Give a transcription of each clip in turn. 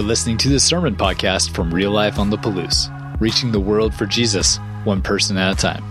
You're listening to the Sermon Podcast from Real Life on the Palouse, reaching the world for Jesus, one person at a time.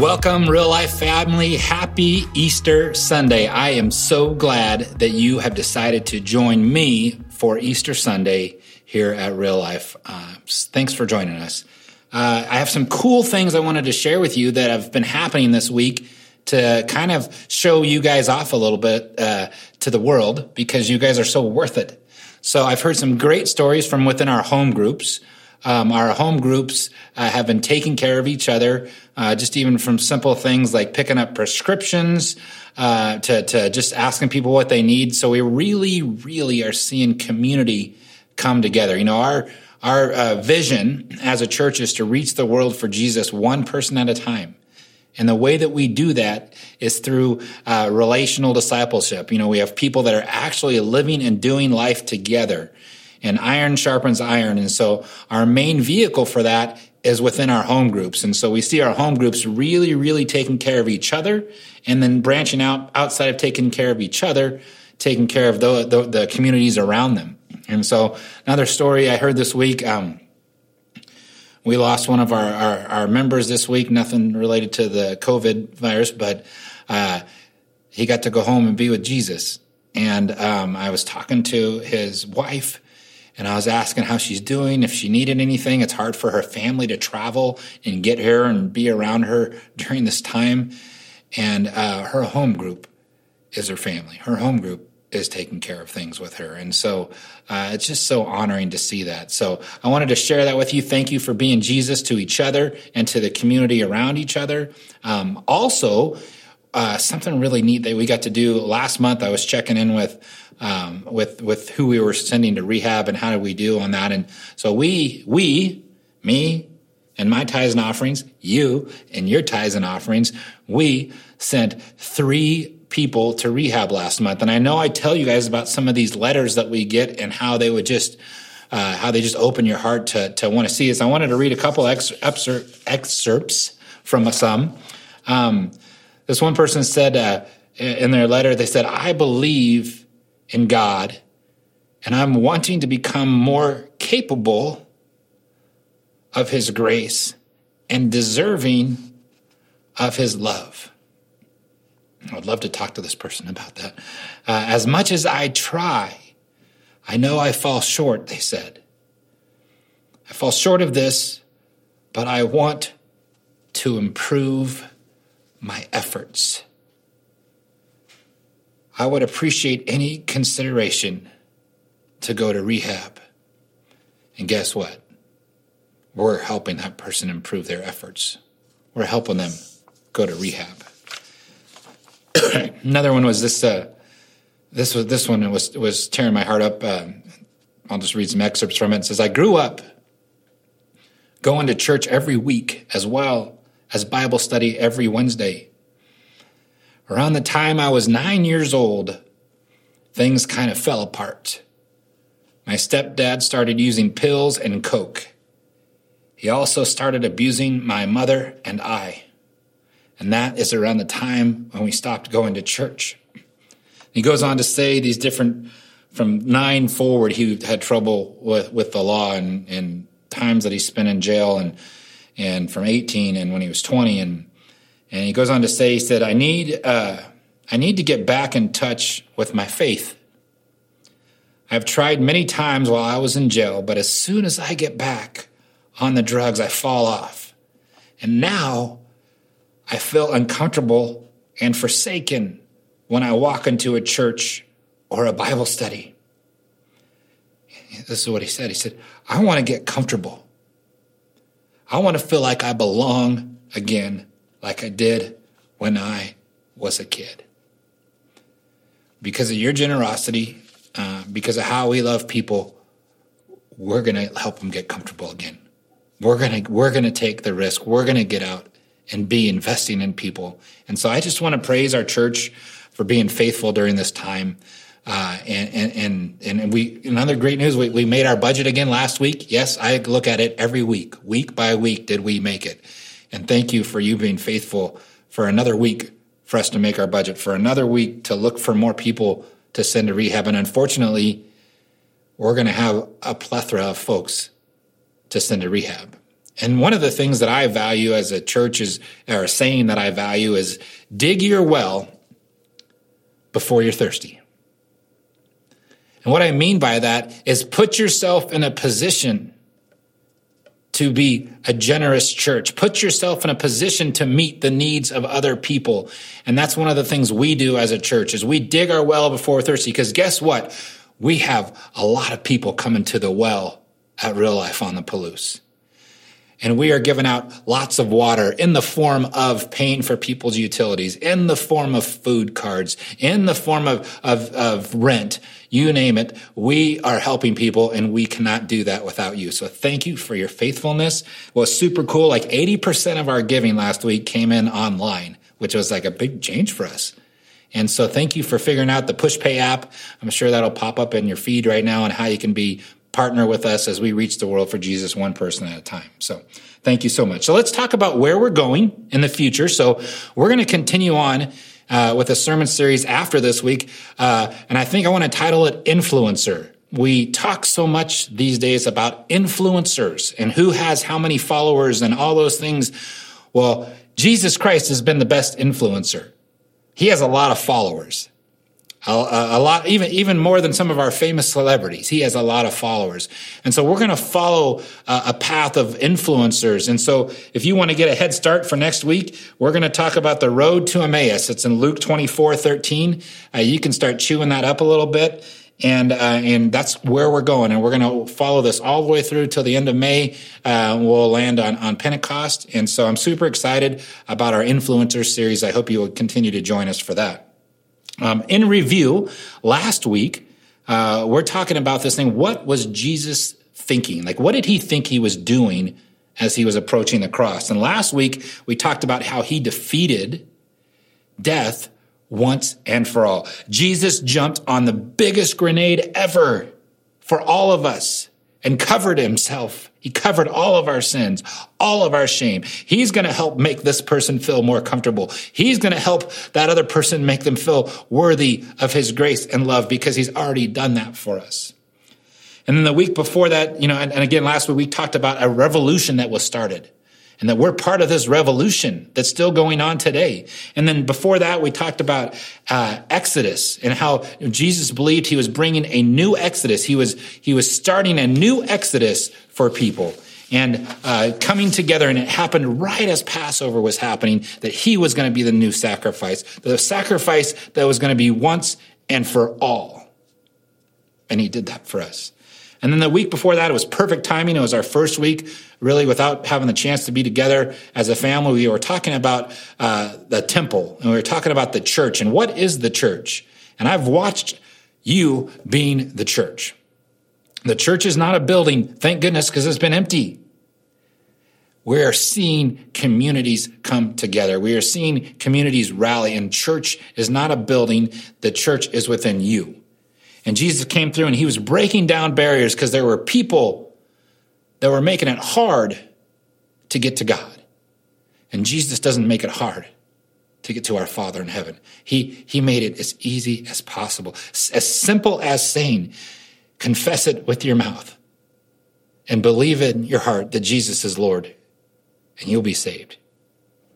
Welcome, real life family. Happy Easter Sunday. I am so glad that you have decided to join me for Easter Sunday here at Real Life. Uh, thanks for joining us. Uh, I have some cool things I wanted to share with you that have been happening this week to kind of show you guys off a little bit uh, to the world because you guys are so worth it. So I've heard some great stories from within our home groups. Um, our home groups uh, have been taking care of each other, uh, just even from simple things like picking up prescriptions uh, to, to just asking people what they need. So we really, really are seeing community come together. You know, our our uh, vision as a church is to reach the world for Jesus one person at a time. And the way that we do that is through uh, relational discipleship. You know, we have people that are actually living and doing life together. And iron sharpens iron. And so our main vehicle for that is within our home groups. And so we see our home groups really, really taking care of each other and then branching out outside of taking care of each other, taking care of the, the, the communities around them. And so another story I heard this week, um, we lost one of our, our, our, members this week, nothing related to the COVID virus, but uh, he got to go home and be with Jesus. And um, I was talking to his wife, and I was asking how she's doing, if she needed anything. It's hard for her family to travel and get her and be around her during this time. And uh, her home group is her family. Her home group is taking care of things with her. And so uh, it's just so honoring to see that. So I wanted to share that with you. Thank you for being Jesus to each other and to the community around each other. Um, also, uh, something really neat that we got to do last month. I was checking in with um, with with who we were sending to rehab and how did we do on that. And so we we me and my tithes and offerings, you and your tithes and offerings, we sent three people to rehab last month. And I know I tell you guys about some of these letters that we get and how they would just, uh, how they just open your heart to, to want to see us. I wanted to read a couple ex- excerpts from some. Um, this one person said uh, in their letter, they said, I believe in God and I'm wanting to become more capable of his grace and deserving of his love. I would love to talk to this person about that. Uh, as much as I try, I know I fall short, they said. I fall short of this, but I want to improve my efforts. I would appreciate any consideration to go to rehab. And guess what? We're helping that person improve their efforts. We're helping them go to rehab. Another one was this. Uh, this was this one was was tearing my heart up. Uh, I'll just read some excerpts from it. It says, "I grew up going to church every week as well as Bible study every Wednesday. Around the time I was nine years old, things kind of fell apart. My stepdad started using pills and coke. He also started abusing my mother and I." And that is around the time when we stopped going to church. He goes on to say these different, from nine forward, he had trouble with, with the law and, and times that he spent in jail and, and from 18 and when he was 20. And, and he goes on to say, he said, I need, uh, I need to get back in touch with my faith. I've tried many times while I was in jail, but as soon as I get back on the drugs, I fall off. And now I feel uncomfortable and forsaken when I walk into a church or a Bible study. This is what he said. He said, I want to get comfortable. I want to feel like I belong again, like I did when I was a kid. Because of your generosity, uh, because of how we love people, we're going to help them get comfortable again. We're going to, we're going to take the risk. We're going to get out and be investing in people. And so I just want to praise our church for being faithful during this time. Uh, and, and, and, and we, another great news, we, we made our budget again last week. Yes, I look at it every week, week by week, did we make it? And thank you for you being faithful for another week for us to make our budget, for another week to look for more people to send to rehab. And unfortunately, we're going to have a plethora of folks to send to rehab. And one of the things that I value as a church is, or a saying that I value is dig your well before you're thirsty. And what I mean by that is put yourself in a position to be a generous church. Put yourself in a position to meet the needs of other people. And that's one of the things we do as a church is we dig our well before thirsty. Because guess what? We have a lot of people coming to the well at real life on the Palouse. And we are giving out lots of water in the form of paying for people's utilities, in the form of food cards, in the form of, of, of rent, you name it. We are helping people and we cannot do that without you. So thank you for your faithfulness. It was super cool. Like 80% of our giving last week came in online, which was like a big change for us. And so thank you for figuring out the PushPay app. I'm sure that'll pop up in your feed right now and how you can be partner with us as we reach the world for Jesus one person at a time. So thank you so much. So let's talk about where we're going in the future. So we're going to continue on uh, with a sermon series after this week. Uh, and I think I want to title it Influencer. We talk so much these days about influencers and who has how many followers and all those things. Well, Jesus Christ has been the best influencer. He has a lot of followers a, a, lot, even even more than some of our famous celebrities. He has a lot of followers, and so we're going to follow a, a path of influencers. And so, if you want to get a head start for next week, we're going to talk about the road to Emmaus. It's in Luke twenty four thirteen. Uh, you can start chewing that up a little bit. And uh, and that's where we're going, and we're going to follow this all the way through till the end of May. Uh, we'll land on on Pentecost, and so I'm super excited about our influencer series. I hope you will continue to join us for that. Um, in review, last week, uh, we're talking about this thing. What was Jesus thinking? Like, what did he think he was doing as he was approaching the cross? And last week, we talked about how he defeated death once and for all. Jesus jumped on the biggest grenade ever for all of us and covered himself. He covered all of our sins, all of our shame. He's going to help make this person feel more comfortable. He's going to help that other person make them feel worthy of his grace and love because he's already done that for us. And then the week before that, you know, and, and again, last week we talked about a revolution that was started and that we're part of this revolution that's still going on today. And then before that, we talked about uh, Exodus and how Jesus believed he was bringing a new Exodus. He was he was starting a new Exodus for people and uh, coming together. And it happened right as Passover was happening that he was going to be the new sacrifice, the sacrifice that was going to be once and for all. And he did that for us. And then the week before that, it was perfect timing. It was our first week, really, without having the chance to be together as a family. We were talking about uh, the temple and we were talking about the church and what is the church. And I've watched you being the church. The church is not a building, thank goodness, because it's been empty. We are seeing communities come together. We are seeing communities rally, and church is not a building. The church is within you. And Jesus came through and he was breaking down barriers because there were people that were making it hard to get to God. And Jesus doesn't make it hard to get to our Father in heaven. He, he made it as easy as possible, as simple as saying, confess it with your mouth and believe in your heart that Jesus is Lord, and you'll be saved.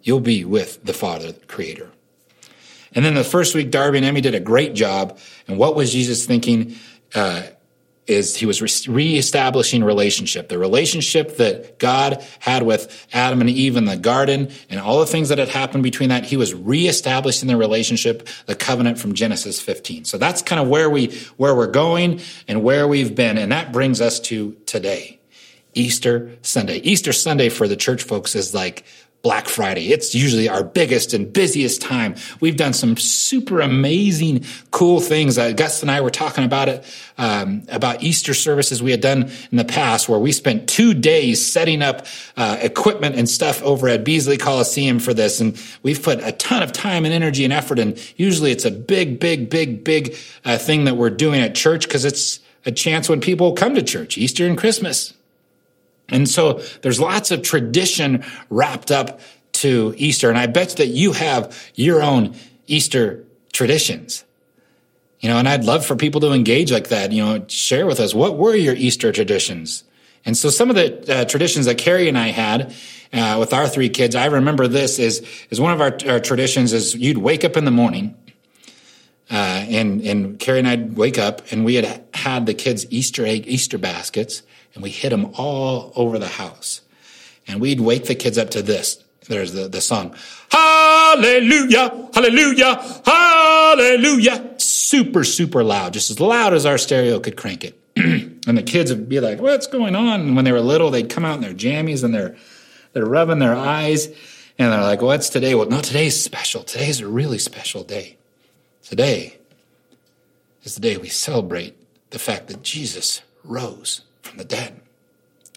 You'll be with the Father, the Creator. And then the first week, Darby and Emmy did a great job. And what was Jesus thinking? Uh, is he was reestablishing relationship, the relationship that God had with Adam and Eve in the garden and all the things that had happened between that. He was reestablishing the relationship, the covenant from Genesis 15. So that's kind of where we, where we're going and where we've been. And that brings us to today, Easter Sunday. Easter Sunday for the church folks is like Black Friday. It's usually our biggest and busiest time. We've done some super amazing, cool things. Uh, Gus and I were talking about it, um, about Easter services we had done in the past where we spent two days setting up uh, equipment and stuff over at Beasley Coliseum for this. And we've put a ton of time and energy and effort. And usually it's a big, big, big, big uh, thing that we're doing at church because it's a chance when people come to church, Easter and Christmas. And so there's lots of tradition wrapped up to Easter. And I bet that you have your own Easter traditions. You know, and I'd love for people to engage like that. You know, share with us what were your Easter traditions. And so some of the uh, traditions that Carrie and I had uh, with our three kids, I remember this is is one of our, our traditions is you'd wake up in the morning, uh, and and Carrie and I'd wake up and we had had the kids Easter egg Easter baskets, and we hit them all over the house, and we'd wake the kids up to this. There's the the song, Hallelujah, Hallelujah, Hallelujah, super super loud, just as loud as our stereo could crank it. and the kids would be like, "What's going on?" And when they were little, they'd come out in their jammies and their they're rubbing their eyes and they're like, what's today? Well, no, today's special. Today's a really special day. Today is the day we celebrate the fact that Jesus rose from the dead.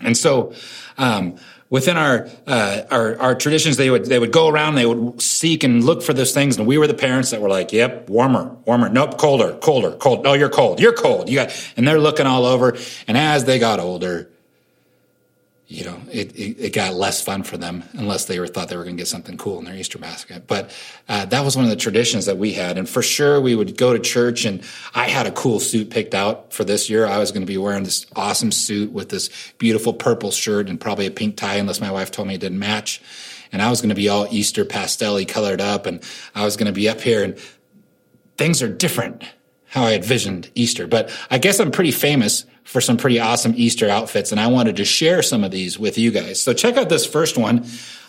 And so, um, within our, uh, our, our traditions, they would they would go around, they would seek and look for those things, and we were the parents that were like, "Yep, warmer, warmer, nope, colder, colder, cold. No, you're cold, you're cold. You got," and they're looking all over. And as they got older, you know, it, it, it, got less fun for them unless they were thought they were going to get something cool in their Easter basket. But uh, that was one of the traditions that we had. And for sure, we would go to church, and I had a cool suit picked out for this year. I was going to be wearing this awesome suit with this beautiful purple shirt and probably a pink tie, unless my wife told me it didn't match. And I was going to be all Easter pastel colored up, and I was going to be up here, and things are different how I envisioned Easter. But I guess I'm pretty famous for some pretty awesome Easter outfits, and I wanted to share some of these with you guys. So check out this first one.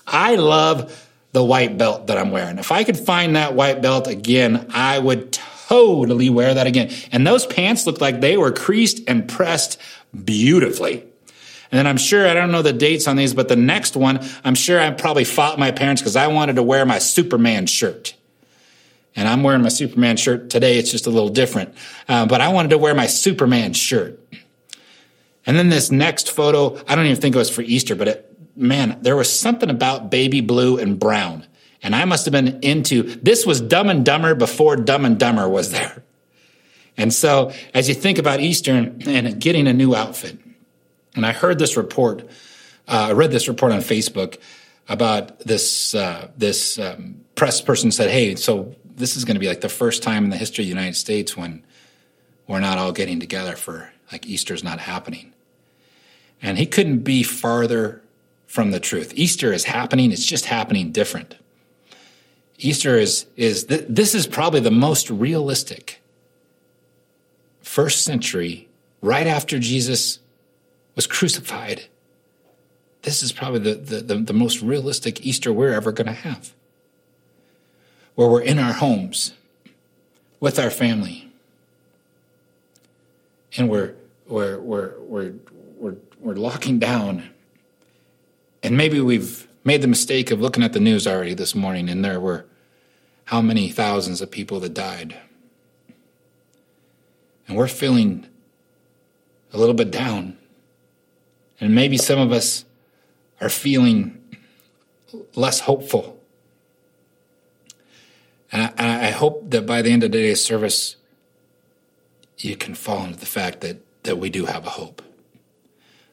I love the white belt that I'm wearing. If I could find that white belt again, I would totally wear that again. And those pants looked like they were creased and pressed beautifully. And then I'm sure, I don't know the dates on these, but the next one, I'm sure I probably fought my parents because I wanted to wear my Superman shirt. And I'm wearing my Superman shirt today. It's just a little different. Uh, but I wanted to wear my Superman shirt. And then this next photo, I don't even think it was for Easter, but it, man, there was something about baby blue and brown. And I must have been into this was Dumb and Dumber before Dumb and Dumber was there. And so as you think about Easter and getting a new outfit, and I heard this report, uh, I read this report on Facebook about this uh, this um, press person said, "Hey, so this is going to be like the first time in the history of the United States when we're not all getting together for like Easter's not happening. And he couldn't be farther from the truth. Easter is happening, it's just happening different. Easter is, is th- this is probably the most realistic first century, right after Jesus was crucified. This is probably the, the, the, the most realistic Easter we're ever going to have where we're in our homes with our family and we're we're we're we're we're, we're locking down. And maybe we've made the mistake of looking at the news already this morning and there were how many thousands of people that died. And we're feeling a little bit down. And maybe some of us are feeling less hopeful. And I, I hope that by the end of today's service, you can fall into the fact that, that we do have a hope.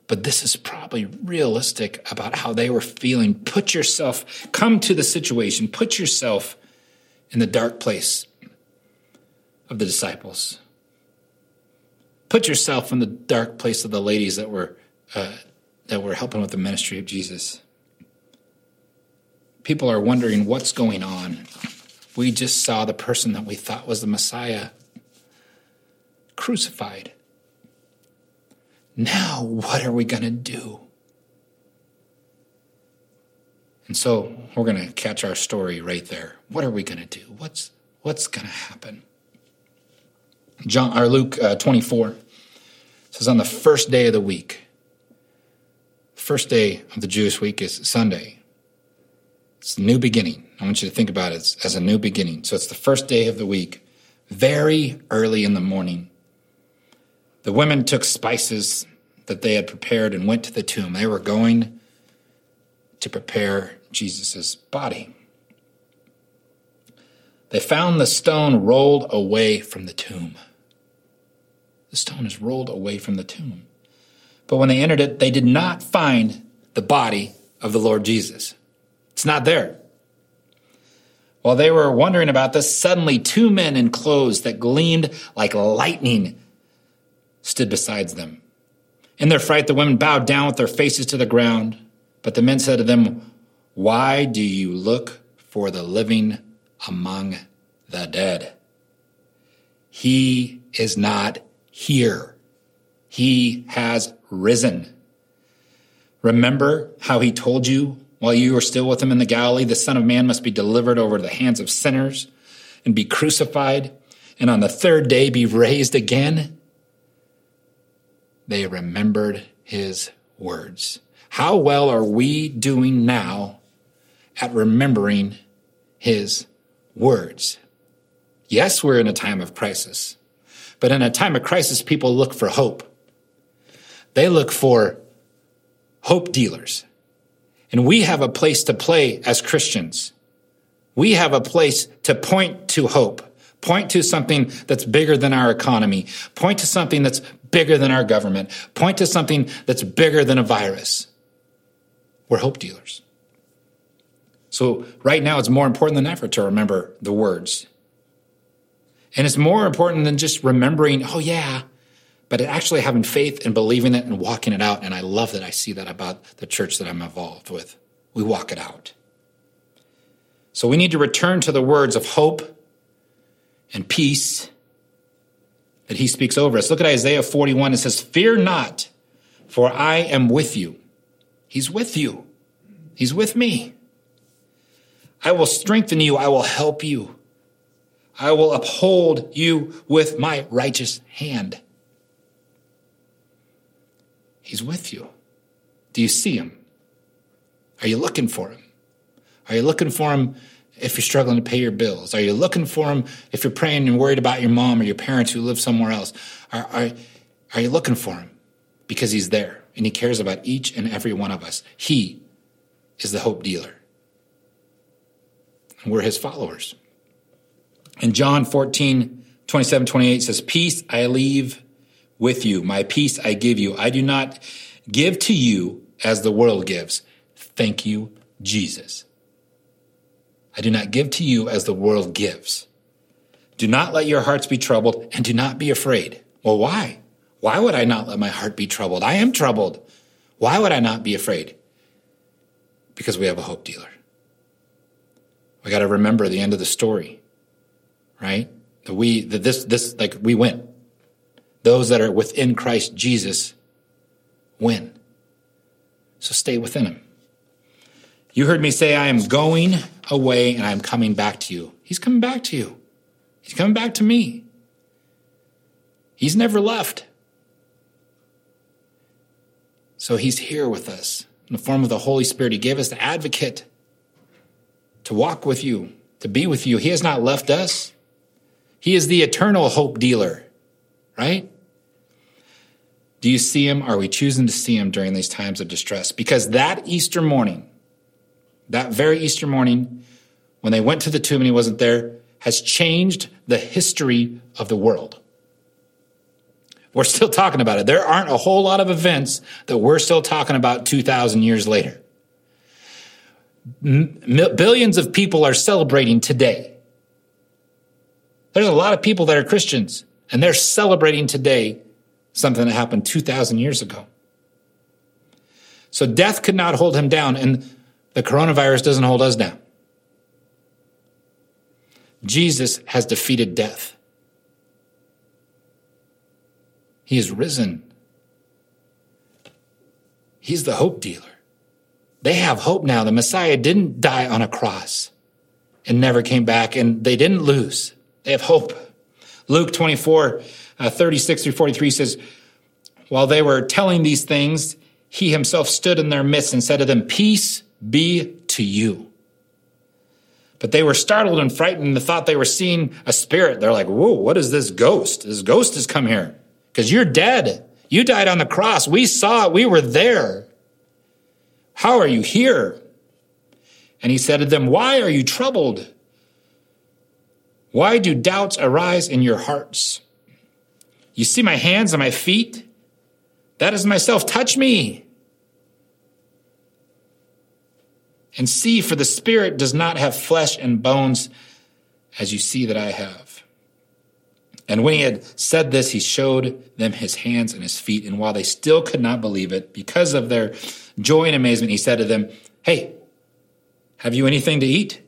But this is probably realistic about how they were feeling. Put yourself, come to the situation, put yourself in the dark place of the disciples. Put yourself in the dark place of the ladies that were uh, that were helping with the ministry of Jesus. People are wondering what's going on we just saw the person that we thought was the Messiah crucified. Now, what are we going to do? And so we're going to catch our story right there. What are we going to do? What's, what's going to happen? John, or Luke uh, 24 says, On the first day of the week, first day of the Jewish week is Sunday. It's a new beginning. I want you to think about it as a new beginning. So it's the first day of the week, very early in the morning. The women took spices that they had prepared and went to the tomb. They were going to prepare Jesus' body. They found the stone rolled away from the tomb. The stone is rolled away from the tomb. But when they entered it, they did not find the body of the Lord Jesus. It's not there. While they were wondering about this, suddenly two men in clothes that gleamed like lightning stood beside them. In their fright, the women bowed down with their faces to the ground. But the men said to them, Why do you look for the living among the dead? He is not here. He has risen. Remember how he told you while you were still with him in the Galilee, the Son of Man must be delivered over to the hands of sinners and be crucified, and on the third day be raised again? They remembered his words. How well are we doing now at remembering his words? Yes, we're in a time of crisis, but in a time of crisis, people look for hope. They look for hope dealers. And we have a place to play as Christians. We have a place to point to hope, point to something that's bigger than our economy, point to something that's bigger than our government, point to something that's bigger than a virus. We're hope dealers. So right now, it's more important than ever to remember the words. And it's more important than just remembering, oh, yeah, but actually having faith and believing it and walking it out. And I love that I see that about the church that I'm involved with. We walk it out. So we need to return to the words of hope and peace that he speaks over us. Look at Isaiah 41. It says, Fear not, for I am with you. He's with you. He's with me. I will strengthen you. I will help you. I will uphold you with my righteous hand. He's with you. Do you see him? Are you looking for him? Are you looking for him if you're struggling to pay your bills? Are you looking for him if you're praying and worried about your mom or your parents who live somewhere else? Are, are, are you looking for him? Because he's there and he cares about each and every one of us. He is the hope dealer. And we're his followers. And John 14, 27, 28 says, Peace I leave with you. My peace I give you. I do not give to you as the world gives. Thank you, Jesus. I do not give to you as the world gives. Do not let your hearts be troubled and do not be afraid. Well, why? Why would I not let my heart be troubled? I am troubled. Why would I not be afraid? Because we have a hope dealer. We got to remember the end of the story, right? That we, that this, this, like we win those that are within Christ Jesus win. So stay within him. You heard me say, I am going away and I'm coming back to you. He's coming back to you. He's coming back to me. He's never left. So he's here with us in the form of the Holy Spirit. He gave us the advocate to walk with you, to be with you. He has not left us. He is the eternal hope dealer right? Do you see him? Are we choosing to see him during these times of distress? Because that Easter morning, that very Easter morning, when they went to the tomb and he wasn't there, has changed the history of the world. We're still talking about it. There aren't a whole lot of events that we're still talking about 2,000 years later. Billions of people are celebrating today. There's a lot of people that are Christians and they're celebrating today something that happened 2,000 years ago. So death could not hold him down, and the coronavirus doesn't hold us down. Jesus has defeated death. He is risen. He's the hope dealer. They have hope now. The Messiah didn't die on a cross and never came back, and they didn't lose. They have hope. Luke 24, uh, 36 through 43 says, While they were telling these things, he himself stood in their midst and said to them, Peace be to you. But they were startled and frightened and thought they were seeing a spirit. They're like, Whoa, what is this ghost? This ghost has come here because you're dead. You died on the cross. We saw it. We were there. How are you here? And he said to them, Why are you troubled? Why do doubts arise in your hearts? You see my hands and my feet? That is myself. Touch me. And see, for the Spirit does not have flesh and bones as you see that I have. And when he had said this, he showed them his hands and his feet. And while they still could not believe it, because of their joy and amazement, he said to them, Hey, have you anything to eat?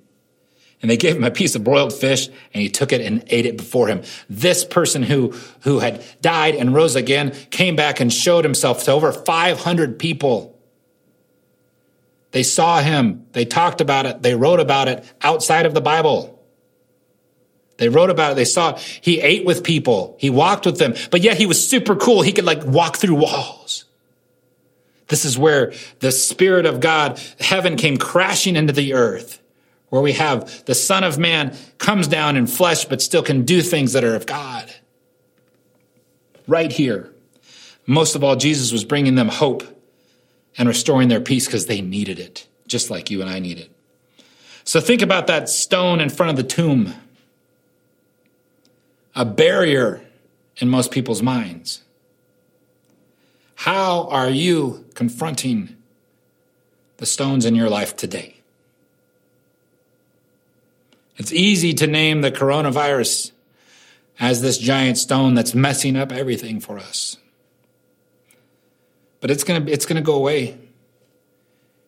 And they gave him a piece of broiled fish and he took it and ate it before him. This person who, who had died and rose again came back and showed himself to over 500 people. They saw him. They talked about it. They wrote about it outside of the Bible. They wrote about it. They saw he ate with people. He walked with them, but yet he was super cool. He could like walk through walls. This is where the Spirit of God, heaven came crashing into the earth, where we have the Son of Man comes down in flesh, but still can do things that are of God. Right here. Most of all, Jesus was bringing them hope and restoring their peace because they needed it, just like you and I need it. So think about that stone in front of the tomb a barrier in most people's minds. How are you confronting the stones in your life today? It's easy to name the coronavirus as this giant stone that's messing up everything for us. But it's going to it's going to go away.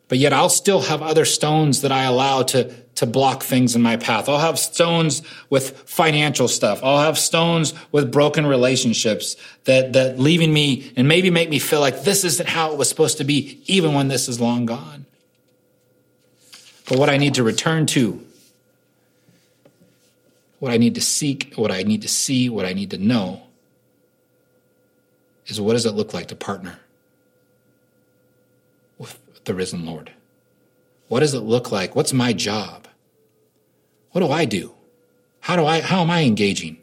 But yet I'll still have other stones that I allow to to block things in my path. I'll have stones with financial stuff. I'll have stones with broken relationships that, that leaving me and maybe make me feel like this isn't how it was supposed to be, even when this is long gone. But what I need to return to, what I need to seek, what I need to see, what I need to know is what does it look like to partner the risen Lord? What does it look like? What's my job? What do I do? How do I how am I engaging?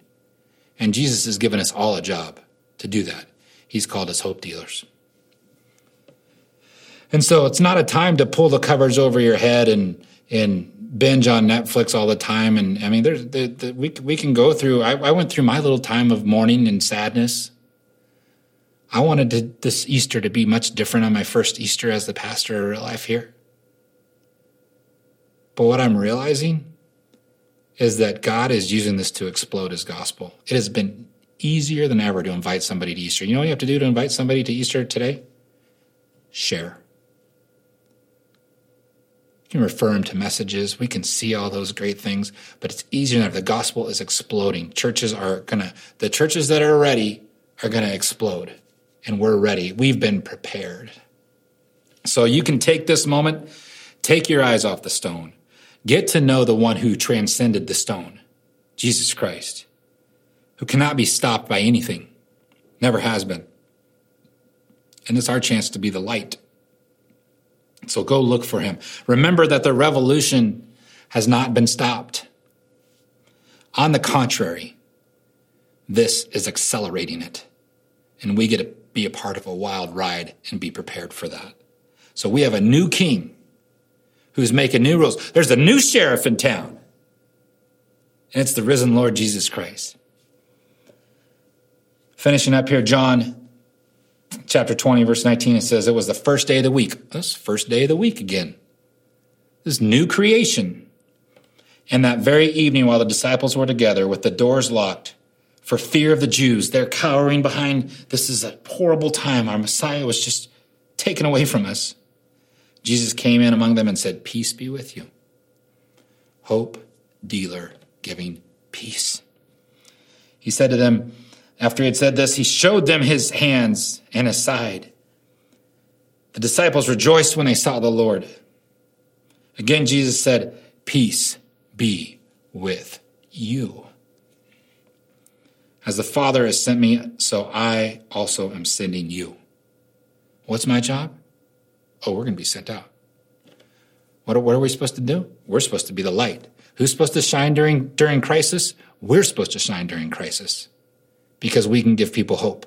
And Jesus has given us all a job to do that. He's called us hope dealers. And so it's not a time to pull the covers over your head and and binge on Netflix all the time. And I mean, there's the, we we can go through. I, I, went through my little time of mourning and sadness. I wanted to, this Easter to be much different on my first Easter as the pastor of real life here. But what I'm realizing is that God is using this to explode his gospel. It has been easier than ever to invite somebody to Easter. You know what you have to do to invite somebody to Easter today? Share. You can refer them to messages. We can see all those great things, but it's easier than ever. The gospel is exploding. Churches are gonna, the churches that are ready are gonna explode. And we're ready. We've been prepared. So you can take this moment, take your eyes off the stone, Get to know the one who transcended the stone, Jesus Christ, who cannot be stopped by anything, never has been. And it's our chance to be the light. So go look for him. Remember that the revolution has not been stopped. On the contrary, this is accelerating it. And we get to be a part of a wild ride and be prepared for that. So we have a new king who's making new rules. There's a new sheriff in town, and it's the risen Lord Jesus Christ. Finishing up here, John chapter 20, verse 19, it says, It was the first day of the week. This first day of the week again. This new creation. And that very evening, while the disciples were together with the doors locked, for fear of the Jews, they're cowering behind this is a horrible time. Our Messiah was just taken away from us. Jesus came in among them and said, Peace be with you. Hope dealer giving peace. He said to them, after he had said this, he showed them his hands and his side. The disciples rejoiced when they saw the Lord. Again, Jesus said, Peace be with you. As the Father has sent me, so I also am sending you. What's my job? oh, we're going to be sent out. What are, what are we supposed to do? We're supposed to be the light. Who's supposed to shine during, during crisis? We're supposed to shine during crisis because we can give people hope.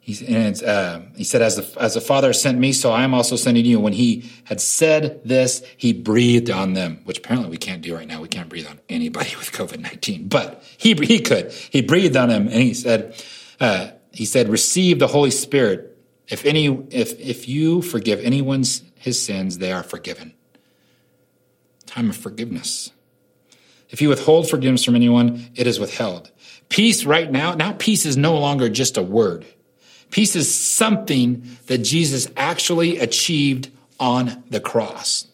He, and uh, he said, as the, as the Father sent me, so I am also sending you. When he had said this, he breathed on them, which apparently we can't do right now. We can't breathe on anybody with COVID 19, but he, he could. He breathed on them and he said, uh, he said, receive the Holy Spirit If any if if you forgive anyone's his sins, they are forgiven. Time of forgiveness. If you withhold forgiveness from anyone, it is withheld. Peace right now, now peace is no longer just a word. Peace is something that Jesus actually achieved on the cross.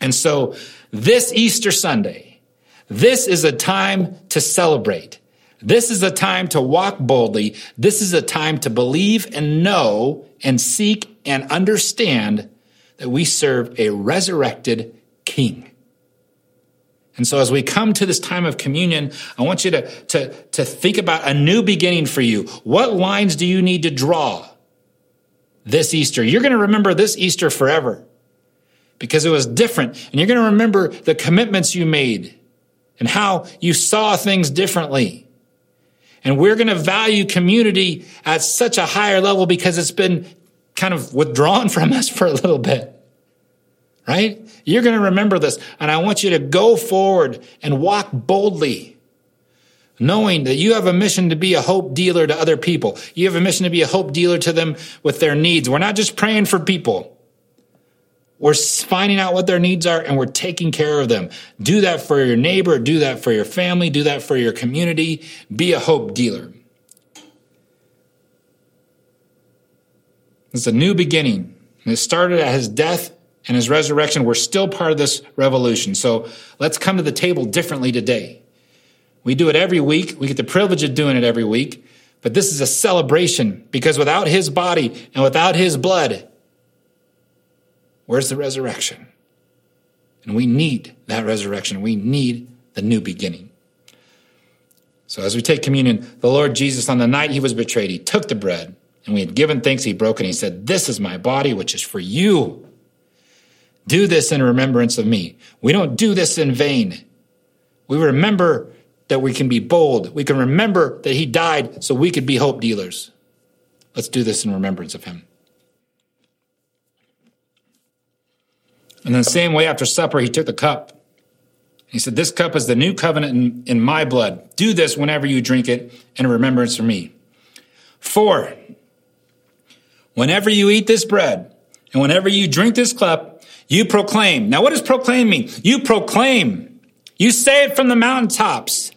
And so this Easter Sunday, this is a time to celebrate. This is a time to walk boldly. This is a time to believe and know and seek and understand that we serve a resurrected King. And so as we come to this time of communion, I want you to, to, to think about a new beginning for you. What lines do you need to draw this Easter? You're going to remember this Easter forever because it was different. And you're going to remember the commitments you made and how you saw things differently. And we're going to value community at such a higher level because it's been kind of withdrawn from us for a little bit right? You're going to remember this. And I want you to go forward and walk boldly, knowing that you have a mission to be a hope dealer to other people. You have a mission to be a hope dealer to them with their needs. We're not just praying for people. We're finding out what their needs are and we're taking care of them. Do that for your neighbor. Do that for your family. Do that for your community. Be a hope dealer. It's a new beginning. And it started at his death and his resurrection, we're still part of this revolution. So let's come to the table differently today. We do it every week. We get the privilege of doing it every week. But this is a celebration because without his body and without his blood, where's the resurrection? And we need that resurrection. We need the new beginning. So as we take communion, the Lord Jesus, on the night he was betrayed, he took the bread and we had given thanks. He broke it. He said, This is my body, which is for you. Do this in remembrance of me. We don't do this in vain. We remember that we can be bold. We can remember that he died so we could be hope dealers. Let's do this in remembrance of him. And the same way, after supper, he took the cup. He said, This cup is the new covenant in, in my blood. Do this whenever you drink it in remembrance of me. For, whenever you eat this bread and whenever you drink this cup, you proclaim. Now, what does proclaim mean? You proclaim. You say it from the mountaintops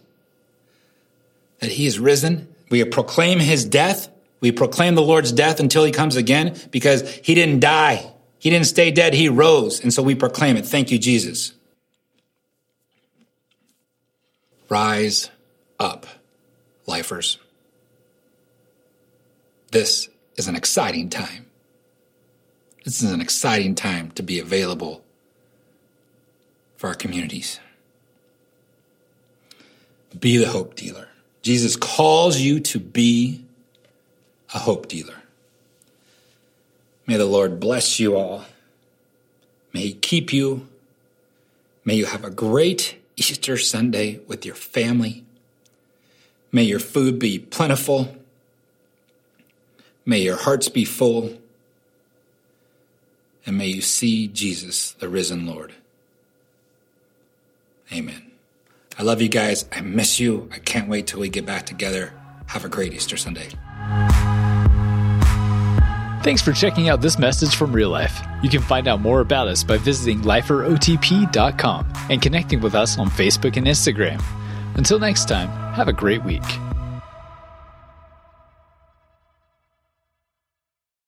that he is risen. We proclaim his death. We proclaim the Lord's death until he comes again because he didn't die. He didn't stay dead. He rose. And so we proclaim it. Thank you, Jesus. Rise up, lifers. This is an exciting time. This is an exciting time to be available for our communities. Be the hope dealer. Jesus calls you to be a hope dealer. May the Lord bless you all. May He keep you. May you have a great Easter Sunday with your family. May your food be plentiful. May your hearts be full and may you see Jesus, the risen Lord. Amen. I love you guys. I miss you. I can't wait till we get back together. Have a great Easter Sunday. Thanks for checking out this message from Real Life. You can find out more about us by visiting liferotp.com and connecting with us on Facebook and Instagram. Until next time, have a great week.